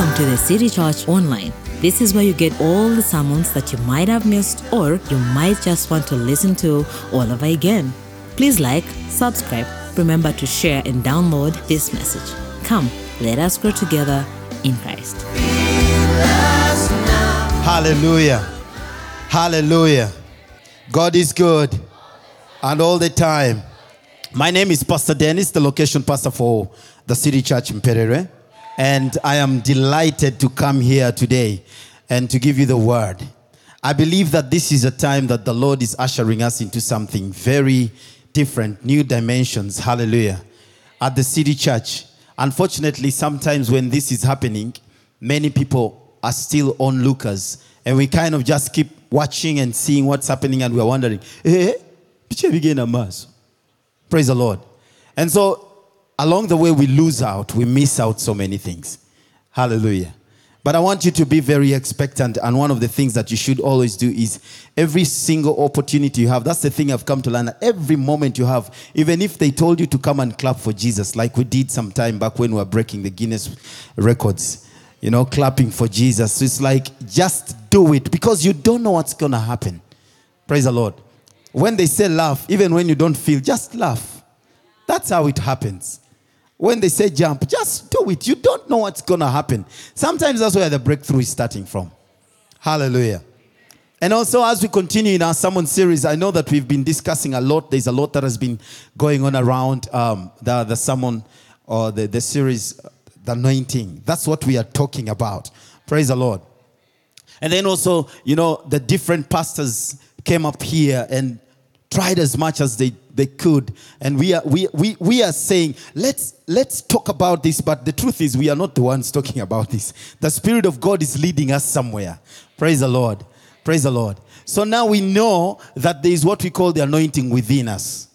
Welcome to the City Church Online. This is where you get all the sermons that you might have missed or you might just want to listen to all over again. Please like, subscribe, remember to share and download this message. Come, let us grow together in Christ. Hallelujah. Hallelujah. God is good and all the time. My name is Pastor Denis, the location pastor for the City Church in Perere. And I am delighted to come here today and to give you the word. I believe that this is a time that the Lord is ushering us into something very different, new dimensions. Hallelujah. At the City Church. Unfortunately, sometimes when this is happening, many people are still onlookers. And we kind of just keep watching and seeing what's happening, and we're wondering, eh. Praise the Lord. And so along the way, we lose out, we miss out so many things. Hallelujah. But I want you to be very expectant. And one of the things that you should always do is every single opportunity you have, that's the thing I've come to learn. Every moment you have, even if they told you to come and clap for Jesus, like we did some time back when we were breaking the Guinness records, you know, clapping for Jesus. So it's like, just do it because you don't know what's going to happen. Praise the Lord. When they say laugh, even when you don't feel, just laugh. That's how it happens. When they say jump, just do it. You don't know what's going to happen. Sometimes that's where the breakthrough is starting from. Hallelujah. And also, as we continue in our sermon series, I know that we've been discussing a lot. There's a lot that has been going on around um, the, the sermon or the, the series, the anointing. That's what we are talking about. Praise the Lord. And then also, you know, the different pastors came up here and tried as much as they, they could. And we are, we, we, we are saying, let's, let's talk about this. But the truth is, we are not the ones talking about this. The Spirit of God is leading us somewhere. Praise the Lord. Praise the Lord. So now we know that there is what we call the anointing within us.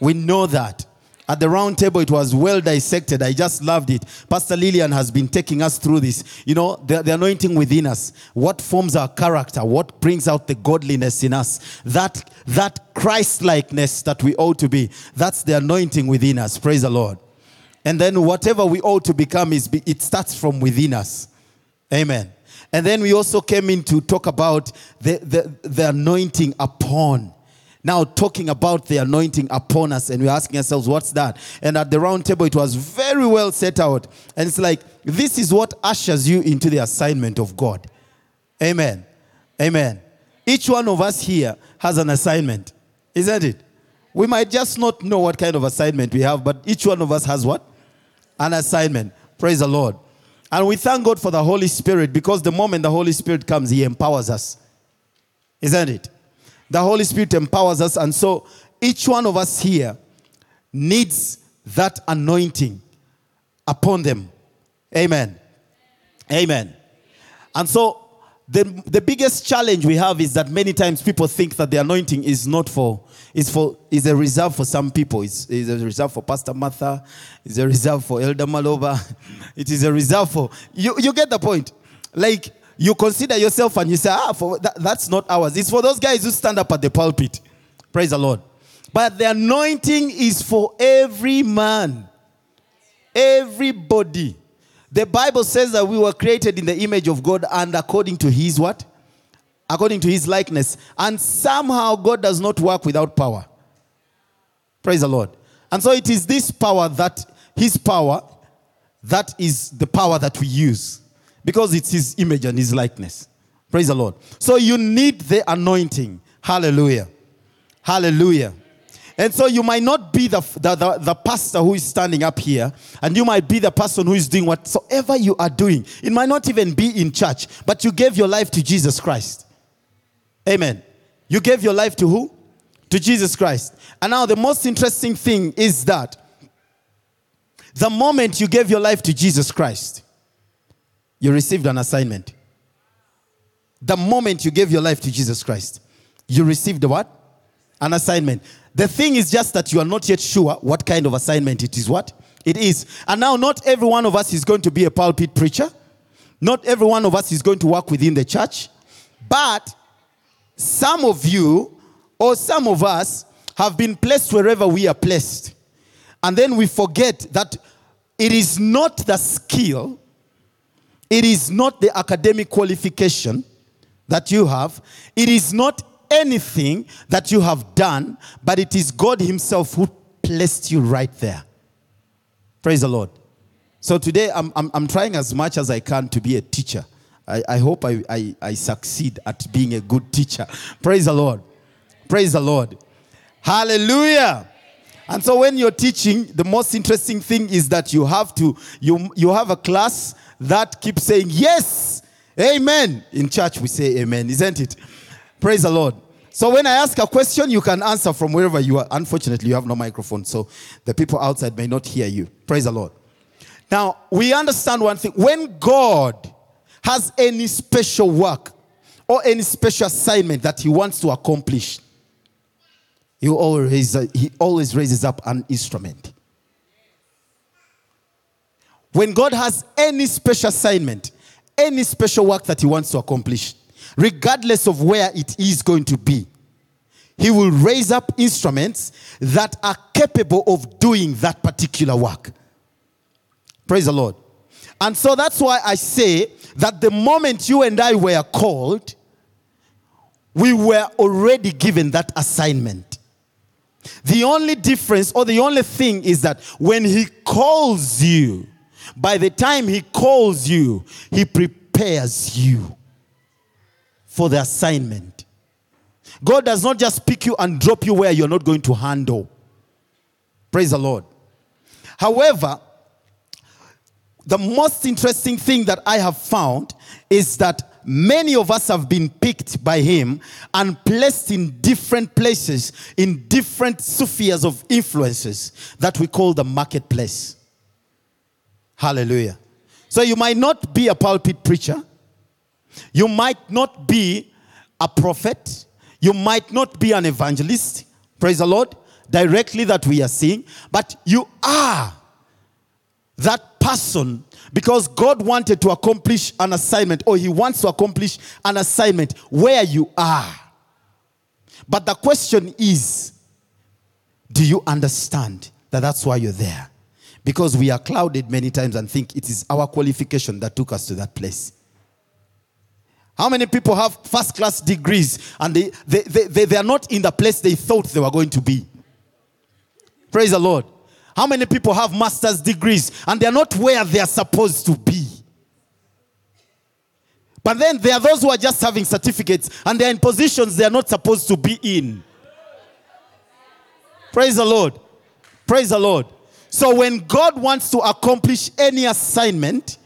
We know that. At the round table, it was well dissected. I just loved it. Pastor Lillian has been taking us through this. You know, the, the anointing within us, what forms our character, what brings out the godliness in us, that, that Christ likeness that we ought to be. That's the anointing within us. Praise the Lord. And then whatever we ought to become, is it starts from within us. Amen. And then we also came in to talk about the, the, the anointing upon now talking about the anointing upon us and we're asking ourselves what's that? And at the round table it was very well set out. And it's like this is what ushers you into the assignment of god. Amen. Amen. Each one of us here has an assignment isn't it? We might just not know what kind of assignment we have but each one of us has what? An assignment. Praise the lord. And we thank god for the holy spirit because the moment the holy spirit comes he empowers us. Isn't it the Holy Spirit empowers us. And so each one of us here needs that anointing upon them. Amen. Amen. And so the, the biggest challenge we have is that many times people think that the anointing is not for is for is a reserve for some people. It's, it's a reserve for Pastor Martha. It's a reserve for Elder Maloba. It is a reserve for you. You get the point. Like you consider yourself and you say, ah, for, that, that's not ours. It's for those guys who stand up at the pulpit. Praise the Lord. But the anointing is for every man, everybody. The Bible says that we were created in the image of God and according to his what? According to his likeness. And somehow God does not work without power. Praise the Lord. And so it is this power that, his power, that is the power that we use because it's his image and his likeness. Praise the Lord. So you need the anointing. Hallelujah. Hallelujah. And so you might not be the, the, the, the, pastor who is standing up here, and you might be the person who is doing whatsoever you are doing. It might not even be in church, but you gave your life to Jesus Christ. Amen. You gave your life to who? To Jesus Christ. And now the most interesting thing is that the moment you gave your life to Jesus Christ, you received an assignment. The moment you gave your life to Jesus Christ, you received what? An assignment. The thing is just that you are not yet sure what kind of assignment it is. What? It is. And now, not every one of us is going to be a pulpit preacher. Not every one of us is going to work within the church. But some of you, or some of us, have been placed wherever we are placed. And then we forget that it is not the skill It is not the academic qualification that you have. It is not anything that you have done, but it is God Himself who placed you right there. Praise the Lord. So today I'm, I'm, I'm trying as much as I can to be a teacher. I, I hope I, I, I succeed at being a good teacher. Praise the Lord. Praise the Lord. Hallelujah. And so when you're teaching, the most interesting thing is that you have to, you, you have a class that keeps saying, yes, amen. In church, we say amen, isn't it? Praise the Lord. So when I ask a question, you can answer from wherever you are. Unfortunately, you have no microphone, so the people outside may not hear you. Praise the Lord. Now, we understand one thing. When God has any special work or any special assignment that he wants to accomplish, he always, he always raises up an instrument. When God has any special assignment, any special work that he wants to accomplish, regardless of where it is going to be, he will raise up instruments that are capable of doing that particular work. Praise the Lord. And so that's why I say that the moment you and I were called, we were already given that assignment. The only difference or the only thing is that when He calls you, by the time He calls you, He prepares you for the assignment. God does not just pick you and drop you where you're not going to handle. Praise the Lord. However, the most interesting thing that I have found is that many of us have been picked by him and placed in different places, in different spheres of influences that we call the marketplace. Hallelujah. So you might not be a pulpit preacher, you might not be a prophet, you might not be an evangelist, praise the Lord, directly that we are seeing, but you are that person because God wanted to accomplish an assignment or He wants to accomplish an assignment where you are. But the question is do you understand that that's why you're there? Because we are clouded many times and think it is our qualification that took us to that place. How many people have first class degrees and they, they, they, they, they are not in the place they thought they were going to be? Praise the Lord. How many people have master's degrees and they're not where they're supposed to be? But then there are those who are just having certificates and they're in positions they're not supposed to be in. Praise the Lord. Praise the Lord. So when God wants to accomplish any assignment,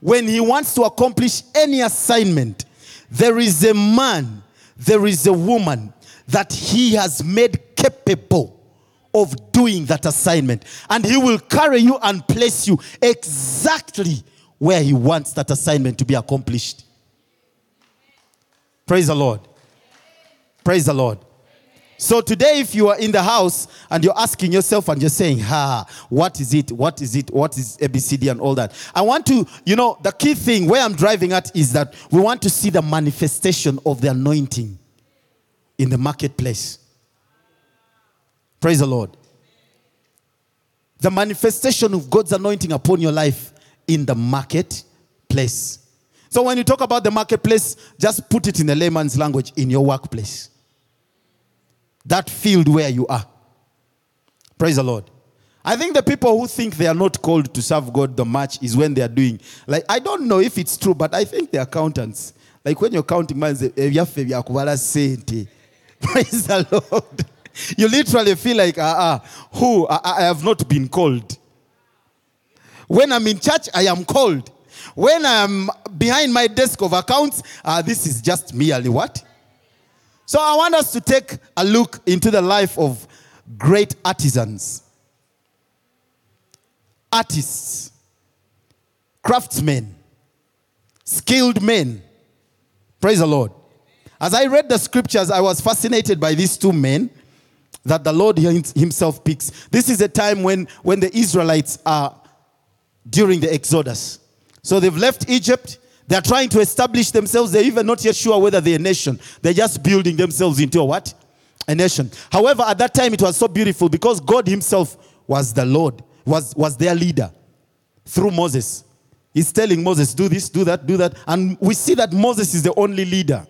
when He wants to accomplish any assignment, there is a man, there is a woman that He has made capable of doing that assignment. And He will carry you and place you exactly where He wants that assignment to be accomplished. Praise the Lord. Praise the Lord. So today, if you are in the house and you're asking yourself and you're saying, ha, what is it? What is it? What is ABCD and all that? I want to, you know, the key thing where I'm driving at is that we want to see the manifestation of the anointing in the marketplace. Praise the Lord. The manifestation of God's anointing upon your life in the marketplace. So when you talk about the marketplace, just put it in a layman's language in your workplace. That field where you are. Praise the Lord. I think the people who think they are not called to serve God the much is when they are doing, like, I don't know if it's true, but I think the accountants, like when you're counting money, Praise the Lord. You literally feel like, ah, uh, uh, who? I, I have not been called. When I'm in church, I am called. When I'm behind my desk of accounts, uh, this is just merely what? So I want us to take a look into the life of great artisans, artists, craftsmen, skilled men. Praise the Lord. As I read the scriptures, I was fascinated by these two men that the Lord Himself picks. This is a time when, when the Israelites are during the Exodus. So they've left Egypt. They're trying to establish themselves. They're even not yet sure whether they're a nation. They're just building themselves into a what? A nation. However, at that time it was so beautiful because God Himself was the Lord, was, was their leader through Moses. He's telling Moses, do this, do that, do that. And we see that Moses is the only leader.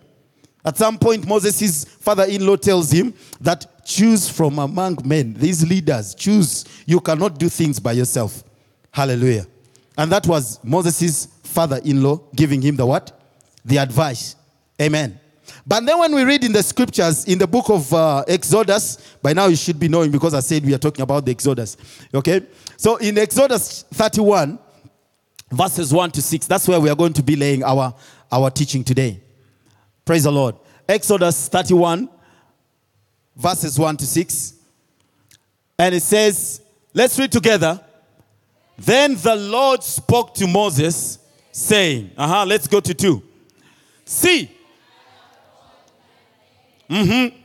At some point, Moses' his father in law tells him that choose from among men, these leaders, choose. You cannot do things by yourself. Hallelujah. And that was Moses' father in law giving him the what? The advice. Amen. But then when we read in the scriptures, in the book of uh, Exodus, by now you should be knowing because I said we are talking about the Exodus. Okay? So in Exodus 31, verses 1 to 6, that's where we are going to be laying our, our teaching today. Praise the Lord. Exodus 31, verses 1 to 6. And it says, let's read together. Then the Lord spoke to Moses, saying, uh huh, let's go to 2. See, Mm-hmm.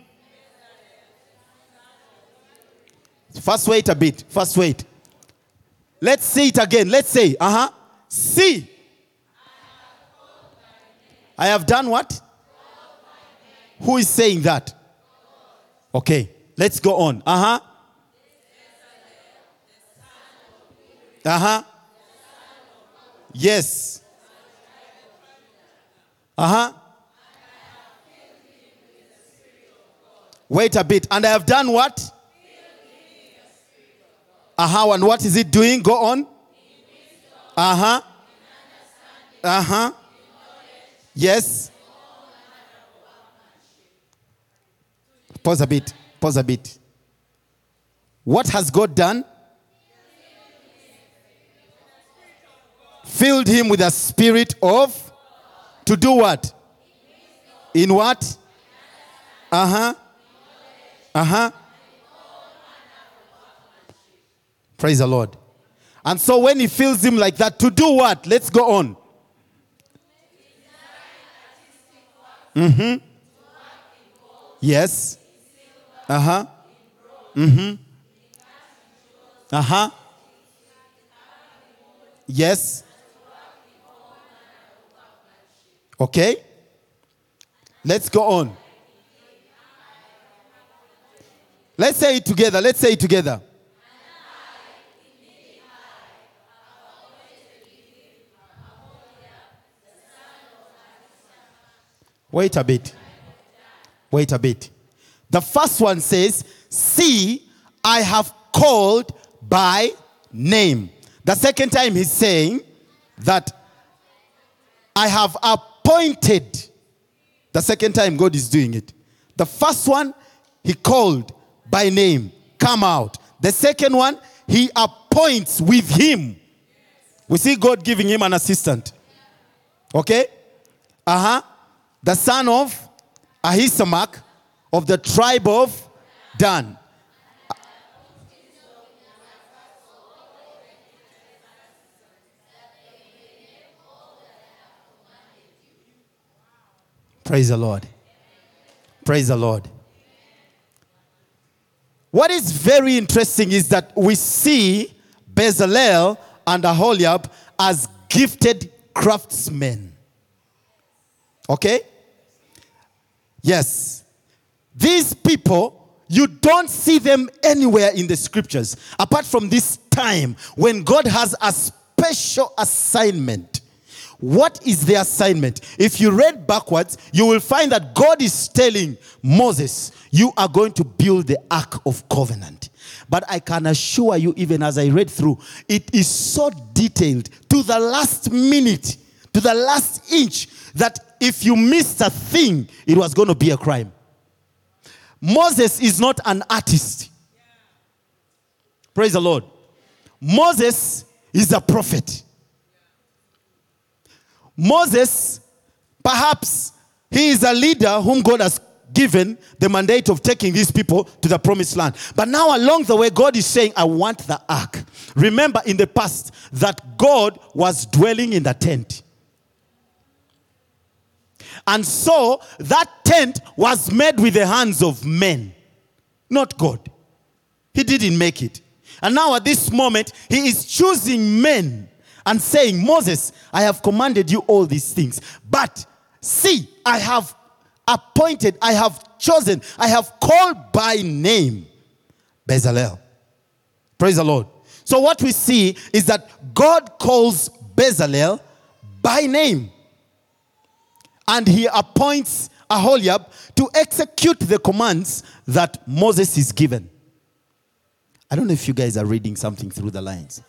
First wait a bit. First wait. Let's say it again. Let's say, uh-huh. See. I have done what? Who is saying that? Okay. Let's go on. Uh-huh. Uh-huh. Yes. Uh-huh. Wait a bit. And I have done what? Uh huh. And what is it doing? Go on. Uh huh. Uh huh. Yes. Pause a bit. Pause a bit. What has God done? Filled him with a spirit of to do what? In what? Uh huh. Uh huh. Praise the Lord. And so when he fills him like that, to do what? Let's go on. Mm hmm. Yes. Uh huh. Mm hmm. Uh huh. Yes. Okay. Let's go on. Let's say it together. Let's say it together. Wait a bit. Wait a bit. The first one says, See, I have called by name. The second time he's saying that I have appointed. The second time God is doing it. The first one, he called by name, come out. The second one, he appoints with him. We see God giving him an assistant. Okay? Uh huh. The son of Ahisamach of the tribe of Dan. Praise the Lord. Praise the Lord. What is very interesting is that we see Bezalel and Aholiab as gifted craftsmen. Okay? Yes. These people, you don't see them anywhere in the scriptures apart from this time when God has a special assignment. What is the assignment? If you read backwards, you will find that God is telling Moses, You are going to build the Ark of Covenant. But I can assure you, even as I read through, it is so detailed to the last minute, to the last inch, that if you missed a thing, it was going to be a crime. Moses is not an artist. Praise the Lord. Moses is a prophet. Moses, perhaps he is a leader whom God has given the mandate of taking these people to the promised land. But now, along the way, God is saying, I want the ark. Remember in the past that God was dwelling in the tent. And so that tent was made with the hands of men, not God. He didn't make it. And now, at this moment, He is choosing men and saying, Moses, I have commanded you all these things. But see, I have appointed, I have chosen, I have called by name Bezalel. Praise the Lord. So, what we see is that God calls Bezalel by name. And he appoints Aholiab to execute the commands that Moses is given. I don't know if you guys are reading something through the lines.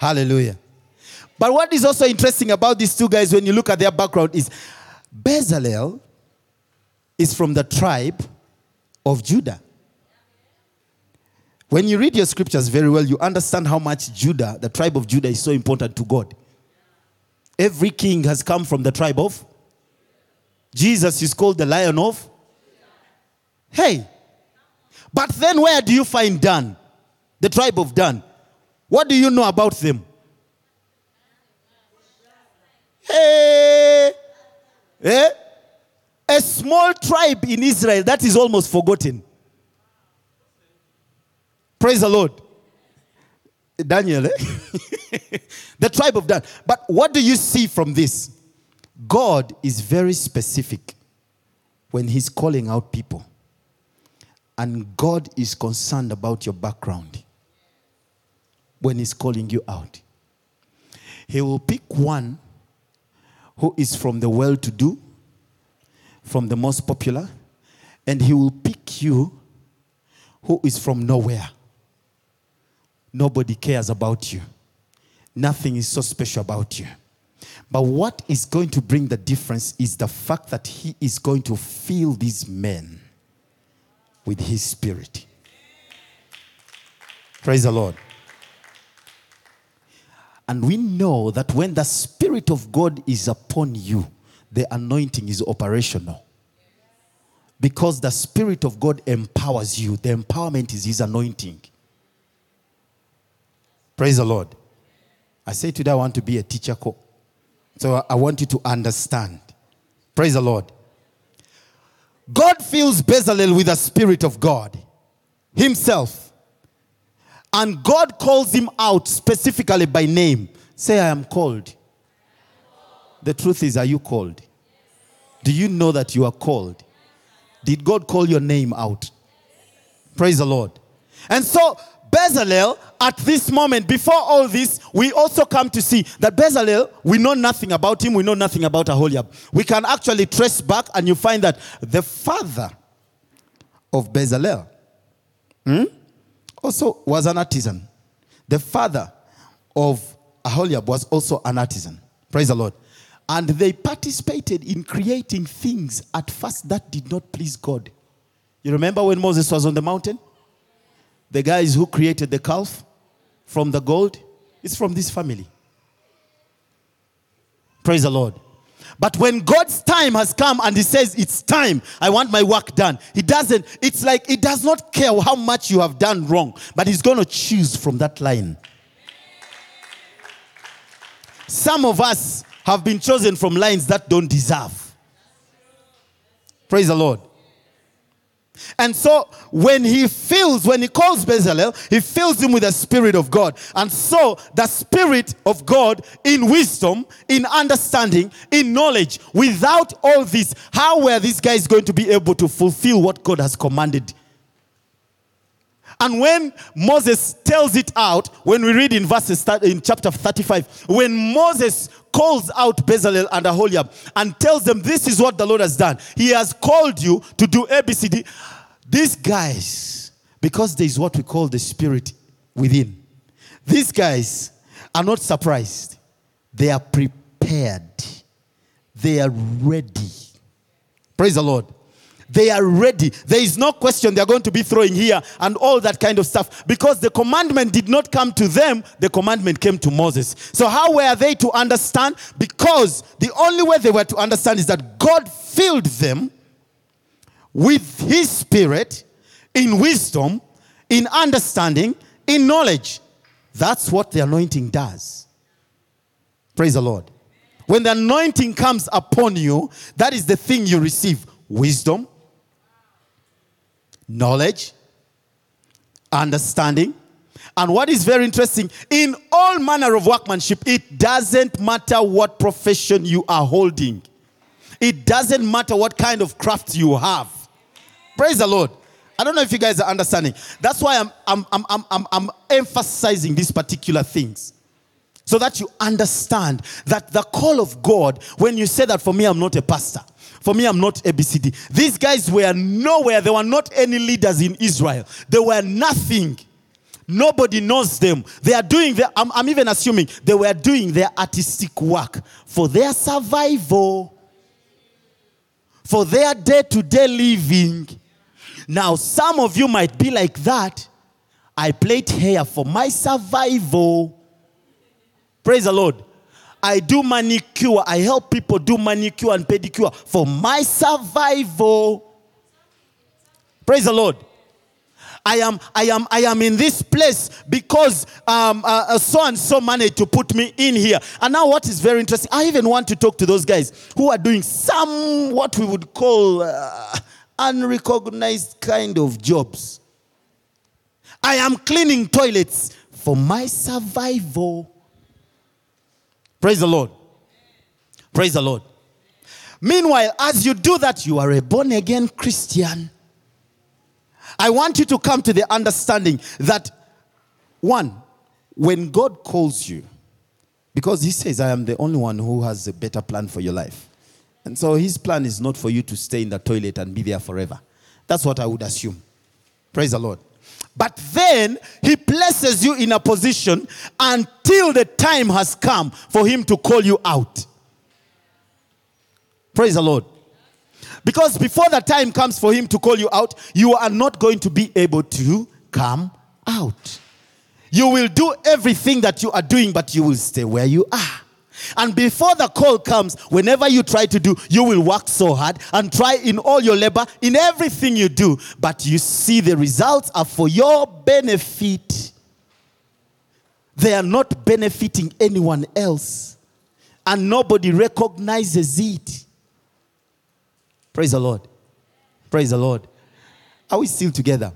Hallelujah. But what is also interesting about these two guys when you look at their background is Bezalel is from the tribe of Judah. When you read your scriptures very well, you understand how much Judah, the tribe of Judah, is so important to God. Every king has come from the tribe of Jesus is called the lion of. Hey. But then where do you find Dan? The tribe of Dan. What do you know about them? Hey. Eh? A small tribe in Israel that is almost forgotten. Praise the Lord. Daniel, eh? the tribe of Dan. But what do you see from this? God is very specific when He's calling out people. And God is concerned about your background when He's calling you out. He will pick one who is from the well to do, from the most popular, and He will pick you who is from nowhere. Nobody cares about you. Nothing is so special about you. But what is going to bring the difference is the fact that he is going to fill these men with his spirit. Praise the Lord. And we know that when the Spirit of God is upon you, the anointing is operational. Because the Spirit of God empowers you, the empowerment is His anointing. Praise the Lord. I say today I want to be a teacher. Co- so I want you to understand. Praise the Lord. God fills Bezalel with the Spirit of God Himself. And God calls him out specifically by name. Say, I am called. The truth is, are you called? Do you know that you are called? Did God call your name out? Praise the Lord. And so Bezalel, at this moment, before all this, we also come to see that Bezalel, we know nothing about him, we know nothing about Aholiab. We can actually trace back, and you find that the father of Bezalel hmm, also was an artisan. The father of Aholiab was also an artisan. Praise the Lord. And they participated in creating things at first that did not please God. You remember when Moses was on the mountain? The guys who created the calf from the gold, it's from this family. Praise the Lord. But when God's time has come and He says, It's time, I want my work done, He doesn't, it's like He does not care how much you have done wrong, but He's going to choose from that line. Some of us have been chosen from lines that don't deserve. Praise the Lord. And so when he fills, when he calls Bezalel, he fills him with the Spirit of God. And so the Spirit of God in wisdom, in understanding, in knowledge. Without all this, how were these guys going to be able to fulfill what God has commanded? And when Moses tells it out, when we read in verses in chapter 35, when Moses calls out Bezalel and Aholiab and tells them, This is what the Lord has done. He has called you to do ABCD. These guys, because there is what we call the spirit within, these guys are not surprised. They are prepared, they are ready. Praise the Lord. They are ready. There is no question they're going to be throwing here and all that kind of stuff because the commandment did not come to them, the commandment came to Moses. So, how were they to understand? Because the only way they were to understand is that God filled them with His Spirit in wisdom, in understanding, in knowledge. That's what the anointing does. Praise the Lord. When the anointing comes upon you, that is the thing you receive wisdom, knowledge, understanding. And what is very interesting, in all manner of workmanship, it doesn't matter what profession you are holding, it doesn't matter what kind of craft you have. Praise the Lord. I don't know if you guys are understanding. That's why I'm, I'm, I'm, I'm, I'm, emphasizing these particular things. so that you understand that the call of God, when you say that for me, I'm not a pastor, for me, I'm not ABCD. These guys were nowhere, they were not any leaders in Israel, they were nothing. Nobody knows them. They are doing their, I'm, I'm even assuming they were doing their artistic work for their survival, for their day to day living. Now, some of you might be like that. I played hair for my survival. Praise the Lord. I do manicure. I help people do manicure and pedicure for my survival. Praise the Lord. I am, I am, I am in this place because um, uh, uh, so and so managed to put me in here. And now, what is very interesting, I even want to talk to those guys who are doing some what we would call uh, unrecognized kind of jobs. I am cleaning toilets for my survival. Praise the Lord. Praise the Lord. Meanwhile, as you do that, you are a born again Christian. I want you to come to the understanding that one, when God calls you, because He says, I am the only one who has a better plan for your life. And so His plan is not for you to stay in the toilet and be there forever. That's what I would assume. Praise the Lord. But then He places you in a position until the time has come for Him to call you out. Praise the Lord. Because before the time comes for him to call you out, you are not going to be able to come out. You will do everything that you are doing, but you will stay where you are. And before the call comes, whenever you try to do, you will work so hard and try in all your labor, in everything you do. But you see, the results are for your benefit. They are not benefiting anyone else. And nobody recognizes it. Praise the Lord. Praise the Lord. Are we still together?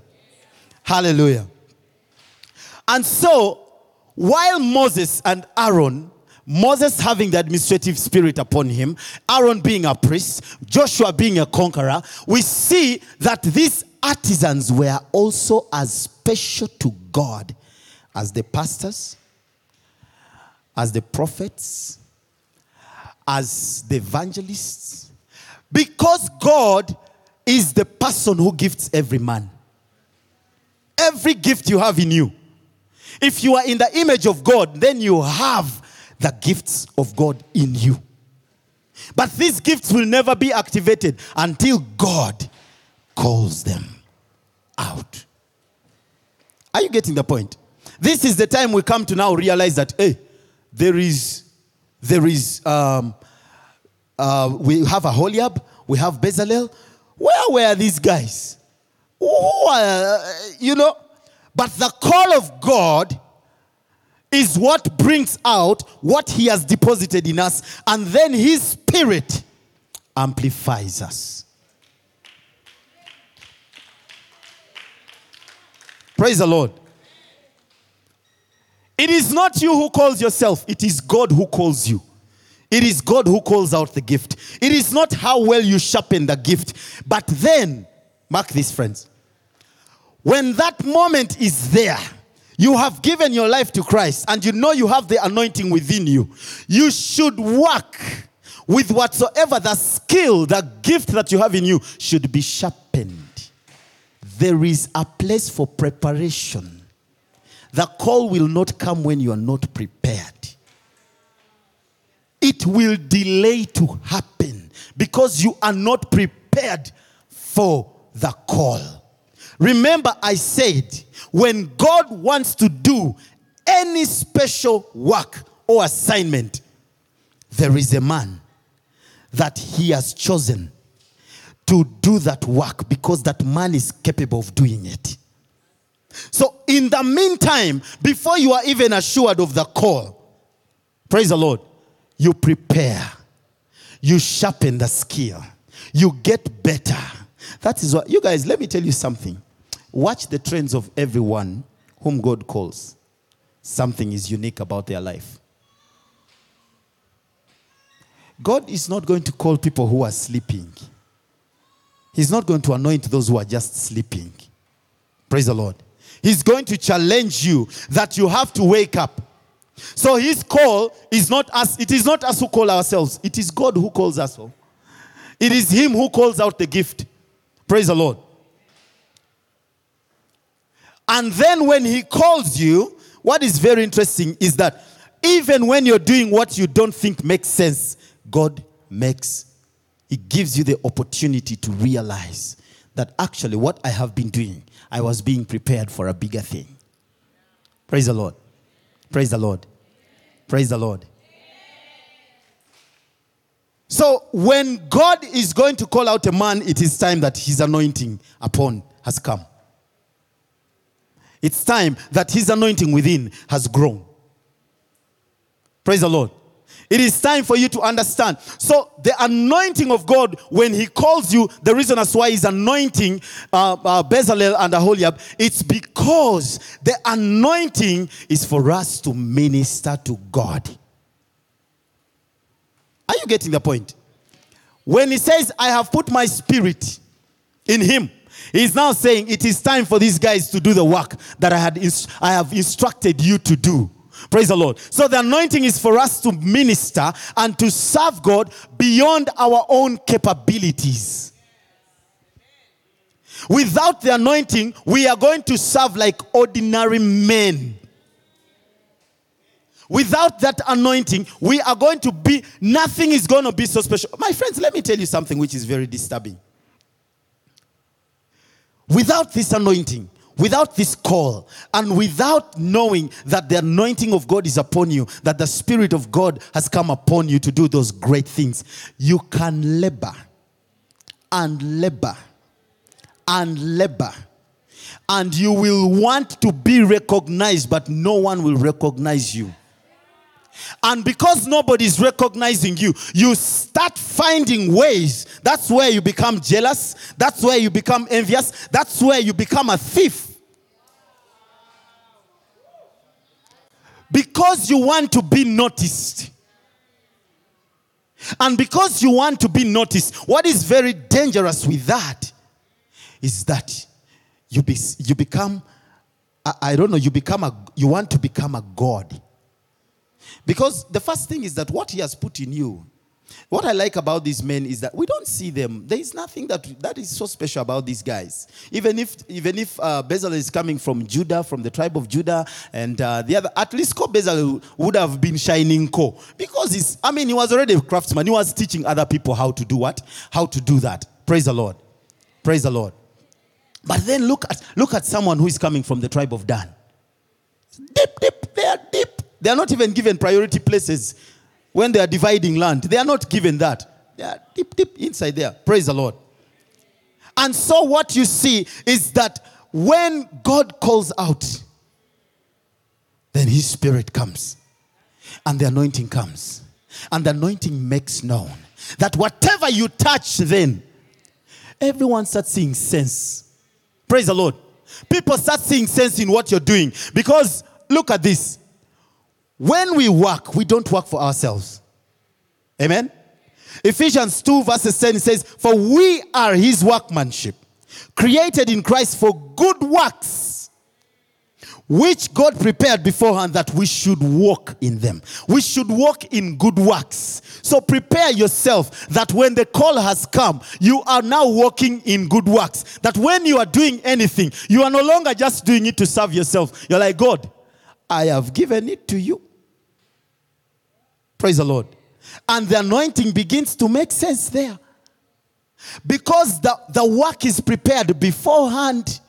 Hallelujah. And so, while Moses and Aaron, Moses having the administrative spirit upon him, Aaron being a priest, Joshua being a conqueror, we see that these artisans were also as special to God as the pastors, as the prophets, as the evangelists, because God is the person who gifts every man. Every gift you have in you. If you are in the image of God, then you have the gifts of God in you. But these gifts will never be activated until God calls them out. Are you getting the point? This is the time we come to now realize that, hey, there is, there is, um, uh, we have a Aholiab, we have Bezalel. Where were these guys? Who are, you know? But the call of God is what brings out what He has deposited in us, and then His Spirit amplifies us. Praise the Lord. It is not you who calls yourself, it is God who calls you. It is God who calls out the gift. It is not how well you sharpen the gift. But then, mark this, friends. When that moment is there, you have given your life to Christ and you know you have the anointing within you. You should work with whatsoever the skill, the gift that you have in you should be sharpened. There is a place for preparation. The call will not come when you are not prepared. It will delay to happen because you are not prepared for the call. Remember, I said, when God wants to do any special work or assignment, there is a man that he has chosen to do that work because that man is capable of doing it. So, in the meantime, before you are even assured of the call, praise the Lord, you prepare, you sharpen the skill, you get better. That is what, you guys, let me tell you something. Watch the trends of everyone whom God calls. Something is unique about their life. God is not going to call people who are sleeping. He's not going to anoint those who are just sleeping. Praise the Lord. He's going to challenge you that you have to wake up. So his call is not us, it is not us who call ourselves, it is God who calls us. It is him who calls out the gift. Praise the Lord. And then when he calls you, what is very interesting is that even when you're doing what you don't think makes sense, God makes, He gives you the opportunity to realize that actually what I have been doing, I was being prepared for a bigger thing. Praise the Lord. Praise the Lord. Praise the Lord. So when God is going to call out a man, it is time that his anointing upon has come. It's time that his anointing within has grown. Praise the Lord. It is time for you to understand. So, the anointing of God, when He calls you, the reason as why He's anointing uh, uh, Bezalel and Aholiab, it's because the anointing is for us to minister to God. Are you getting the point? When He says, I have put my spirit in Him, He's now saying it is time for these guys to do the work that I had ins- I have instructed you to do. Praise the Lord. So the anointing is for us to minister and to serve God beyond our own capabilities. Without the anointing, we are going to serve like ordinary men. Without that anointing, we are going to be, nothing is going to be so special. My friends, let me tell you something which is very disturbing. Without this anointing, without this call, and without knowing that the anointing of God is upon you, that the Spirit of God has come upon you to do those great things, you can labor and labor and labor. And you will want to be recognized, but no one will recognize you. And because nobody's recognizing you, you start finding ways. That's where you become jealous. That's where you become envious. That's where you become a thief. Because you want to be noticed. And because you want to be noticed, what is very dangerous with that is that you, be, you become, I, I don't know, you become a, you want to become a God. Because the first thing is that what he has put in you, what I like about these men is that we don't see them. There is nothing that that is so special about these guys. Even if even if uh, Bezalel is coming from Judah, from the tribe of Judah, and uh, the other, at least Ko Bezalel would have been shining Ko because he's. I mean, he was already a craftsman. He was teaching other people how to do what, how to do that. Praise the Lord. Praise the Lord. But then look at look at someone who is coming from the tribe of Dan. Deep, deep, they are not even given priority places when they are dividing land. They are not given that. They are deep, deep inside there. Praise the Lord. And so, what you see is that when God calls out, then His Spirit comes and the anointing comes. And the anointing makes known that whatever you touch, then everyone starts seeing sense. Praise the Lord. People start seeing sense in what you're doing because look at this. When we work, we don't work for ourselves. Amen. Ephesians 2, verses 10 says, For we are his workmanship, created in Christ for good works, which God prepared beforehand that we should walk in them. We should walk in good works. So prepare yourself that when the call has come, you are now walking in good works. That when you are doing anything, you are no longer just doing it to serve yourself. You're like, God, I have given it to you. Praise the Lord. And the anointing begins to make sense there. Because the, the work is prepared beforehand.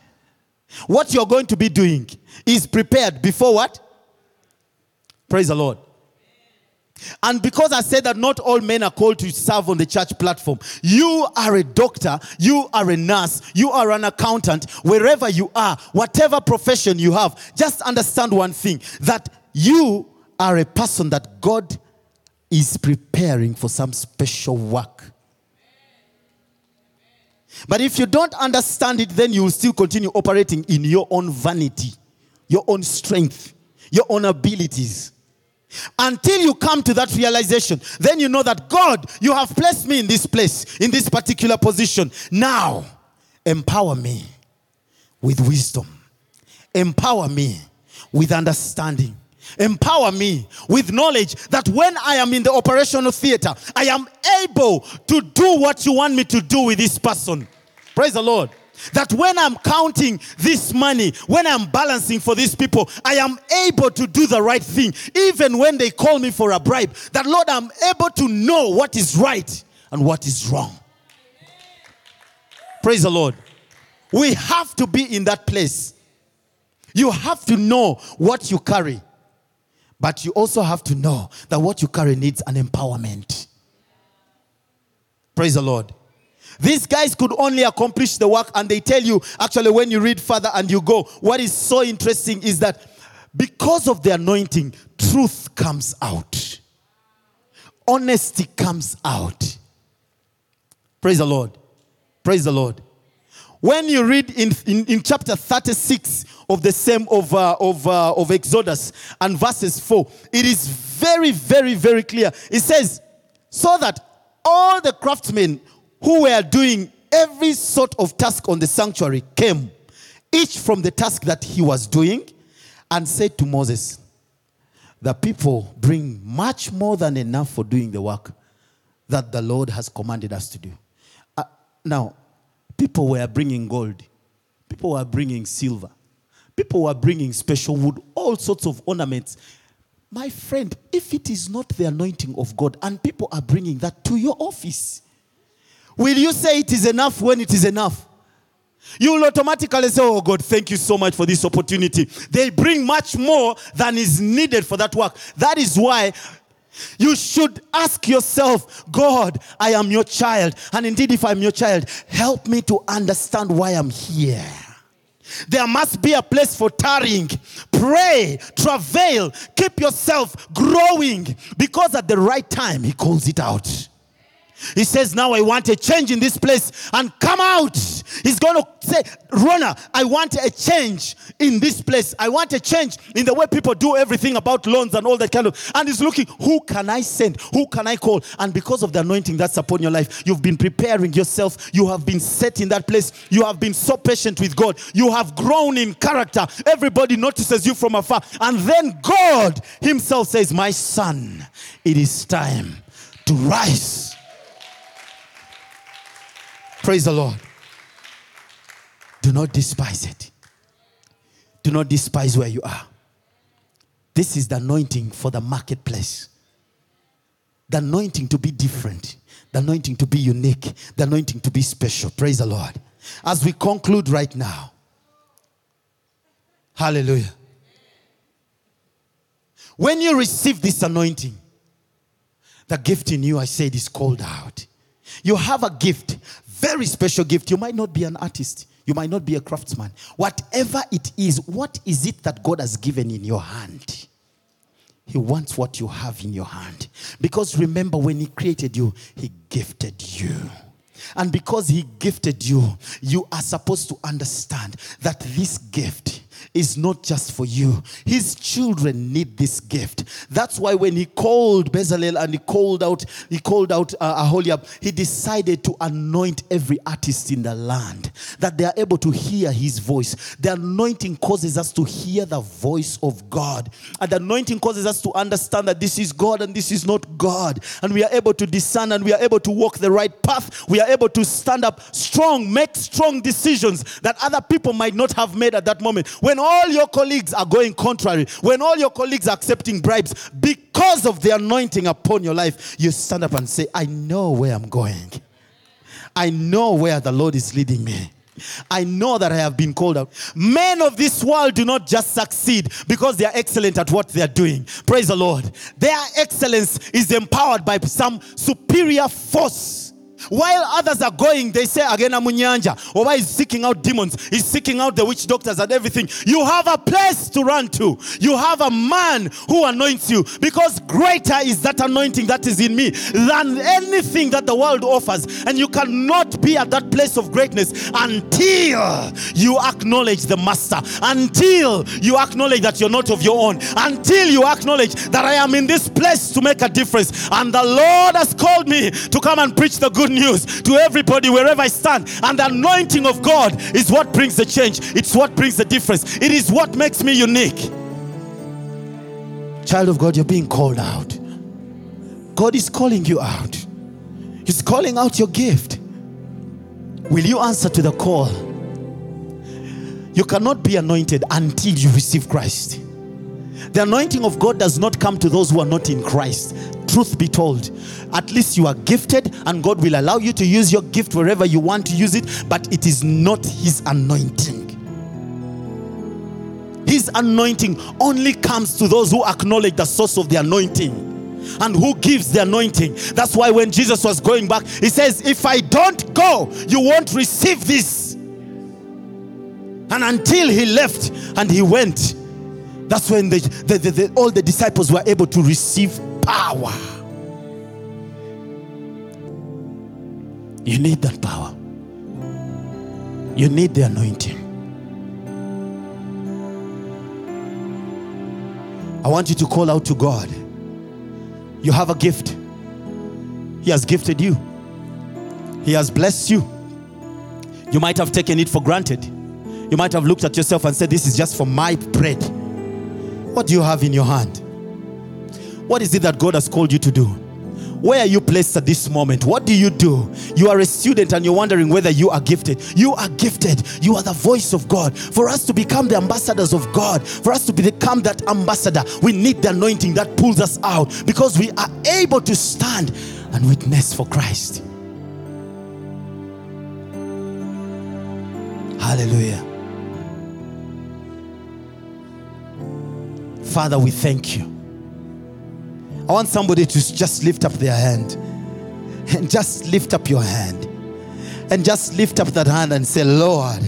What you're going to be doing is prepared before what? Praise the Lord. And because I said that not all men are called to serve on the church platform, you are a doctor, you are a nurse, you are an accountant, wherever you are, whatever profession you have, just understand one thing that you are a person that God is preparing for some special work. But if you don't understand it, then you will still continue operating in your own vanity, your own strength, your own abilities. Until you come to that realization, then you know that God, you have placed me in this place, in this particular position. Now, empower me with wisdom, empower me with understanding, Empower me with knowledge that when I am in the operational theater, I am able to do what you want me to do with this person. Praise the Lord. That when I'm counting this money, when I'm balancing for these people, I am able to do the right thing. Even when they call me for a bribe, that Lord, I'm able to know what is right and what is wrong. Praise the Lord. We have to be in that place. You have to know what you carry. But you also have to know that what you carry needs an empowerment. Praise the Lord. These guys could only accomplish the work, and they tell you, actually, when you read further and you go, what is so interesting is that because of the anointing, truth comes out, honesty comes out. Praise the Lord. Praise the Lord. When you read in, in, in chapter 36 of the same of, uh, of, uh, of Exodus and verses 4, it is very, very, very clear. It says, so that all the craftsmen who were doing every sort of task on the sanctuary came, each from the task that he was doing, and said to Moses, The people bring much more than enough for doing the work that the Lord has commanded us to do. Uh, now, people were bringing gold, people were bringing silver, people were bringing special wood, all sorts of ornaments. My friend, if it is not the anointing of God and people are bringing that to your office, will you say it is enough when it is enough? You will automatically say, Oh God, thank you so much for this opportunity. They bring much more than is needed for that work. That is why you should ask yourself, God, I am your child. And indeed, if I'm your child, help me to understand why I'm here. There must be a place for tarrying. Pray, travail, keep yourself growing because at the right time, He calls it out. He says, Now I want a change in this place and come out. He's going to say, Rona, I want a change in this place. I want a change in the way people do everything about loans and all that kind of. And he's looking, who can I send? Who can I call? And because of the anointing that's upon your life, you've been preparing yourself. You have been set in that place. You have been so patient with God. You have grown in character. Everybody notices you from afar. And then God Himself says, My son, it is time to rise. Praise the Lord. Do not despise it. Do not despise where you are. This is the anointing for the marketplace. The anointing to be different, the anointing to be unique, the anointing to be special. Praise the Lord. As we conclude right now, hallelujah. When you receive this anointing, the gift in you, I said, is called out. You have a gift, very special gift. You might not be an artist, you might not be a craftsman. Whatever it is, what is it that God has given in your hand? He wants what you have in your hand. Because remember, when He created you, He gifted you. And because He gifted you, you are supposed to understand that this gift is not just for you. His children need this gift. That's why when he called Bezalel and he called out, he called out uh, Aholiab, he decided to anoint every artist in the land that they are able to hear his voice. The anointing causes us to hear the voice of God. And the anointing causes us to understand that this is God and this is not God. And we are able to discern and we are able to walk the right path. We are able to stand up strong, make strong decisions that other people might not have made at that moment. When all your colleagues are going contrary, when all your colleagues are accepting bribes because of the anointing upon your life, you stand up and say, I know where I'm going. I know where the Lord is leading me. I know that I have been called out. Men of this world do not just succeed because they are excellent at what they are doing. Praise the Lord. Their excellence is empowered by some superior force while others are going, they say again Amunyanja. Or why he's seeking out demons, he's seeking out the witch doctors and everything. You have a place to run to. You have a man who anoints you because greater is that anointing that is in me than anything that the world offers. And you cannot be at that place of greatness until you acknowledge the master, until you acknowledge that you're not of your own, until you acknowledge that I am in this place to make a difference. And the Lord has called me to come and preach the good news to everybody wherever I stand. And the anointing of God is what brings the change, it's what brings the difference, it is what makes me unique. Child of God, you're being called out. God is calling you out. He's calling out your gift. Will you answer to the call? You cannot be anointed until you receive Christ. The anointing of God does not come to those who are not in Christ. Truth be told, at least you are gifted, and God will allow you to use your gift wherever you want to use it, but it is not His anointing. His anointing only comes to those who acknowledge the source of the anointing and who gives the anointing. That's why when Jesus was going back, he says, If I don't go, you won't receive this. And until he left and he went, that's when the, the, the, all the disciples were able to receive power. You need that power. You need the anointing. I want you to call out to God. You have a gift. He has gifted you. He has blessed you. You might have taken it for granted. You might have looked at yourself and said, This is just for my bread. What do you have in your hand? What is it that God has called you to do? Where are you placed at this moment? What do you do? You are a student and you're wondering whether you are gifted. You are gifted. You are the voice of God. For us to become the ambassadors of God, for us to become that ambassador, we need the anointing that pulls us out because we are able to stand and witness for Christ. Hallelujah. Father, we thank you. I want somebody to just lift up their hand and just lift up your hand and just lift up that hand and say, Lord,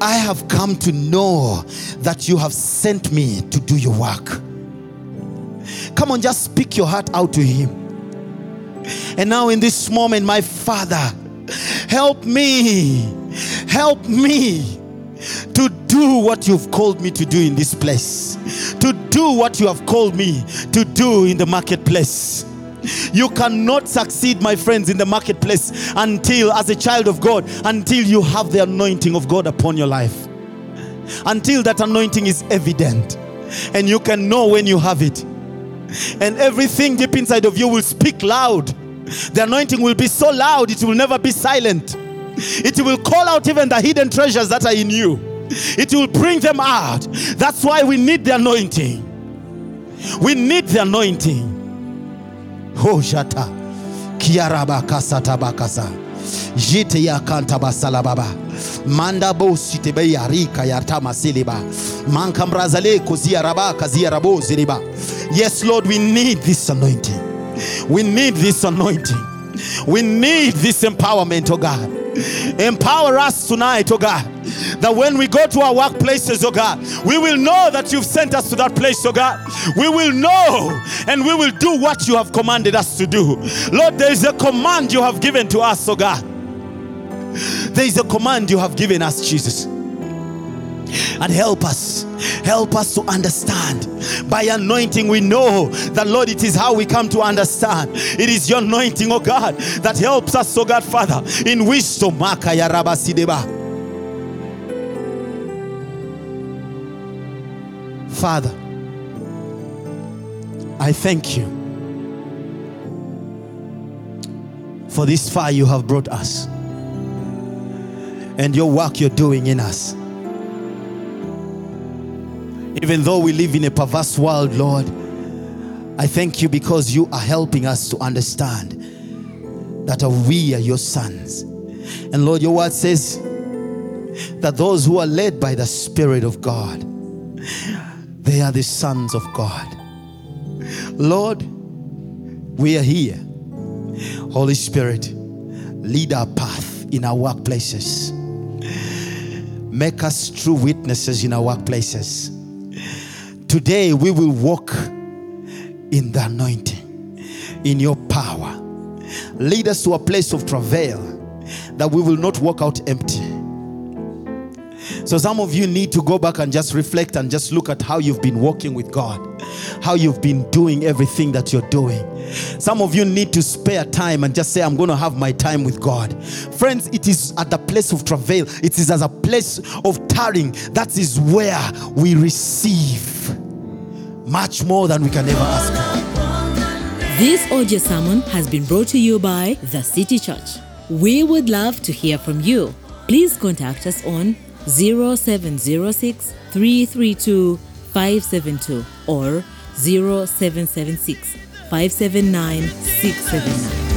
I have come to know that you have sent me to do your work. Come on, just speak your heart out to Him. And now, in this moment, my Father, help me, help me to do what you've called me to do in this place, to do what you have called me to do in the marketplace. You cannot succeed, my friends, in the marketplace until, as a child of God, until you have the anointing of God upon your life. Until that anointing is evident and you can know when you have it. And everything deep inside of you will speak loud. The anointing will be so loud, it will never be silent. It will call out even the hidden treasures that are in you. It will bring them out. That's why we need the anointing. We need the anointing. Oh, shata. Kiaraba kasata bakasa. Jite ya kanta basala baba. Manda bo site be yarika ya tama siliba. Manka mrazale kazia rabo ziliba. Yes, Lord, we need this anointing. We need this anointing. We need this empowerment, oh God. Empower us tonight, oh God, that when we go to our workplaces, oh God, we will know that you've sent us to that place, oh God. We will know and we will do what you have commanded us to do. Lord, there is a command you have given to us, oh God. There is a command you have given us, Jesus. And help us, help us to understand. By anointing, we know that, Lord, it is how we come to understand. It is your anointing, oh God, that helps us, oh God, Father, in wisdom. Father, I thank you for this far you have brought us and your work you're doing in us. Even though we live in a perverse world, Lord, I thank you because you are helping us to understand that we are your sons. And Lord, your word says that those who are led by the Spirit of God, they are the sons of God. Lord, we are here. Holy Spirit, lead our path in our workplaces. Make us true witnesses in our workplaces. Today we will walk in the anointing, in your power. Lead us to a place of travail that we will not walk out empty. So, some of you need to go back and just reflect and just look at how you've been walking with God, how you've been doing everything that you're doing. Some of you need to spare time and just say, I'm going to have my time with God. Friends, it is at the place of travail, it is as a place of tarrying. That is where we receive. much more than we can ever ask for. This audio sermon has been brought to you by The City Church. We would love to hear from you. Please contact us on 0706 332 572 or 0776 579 679.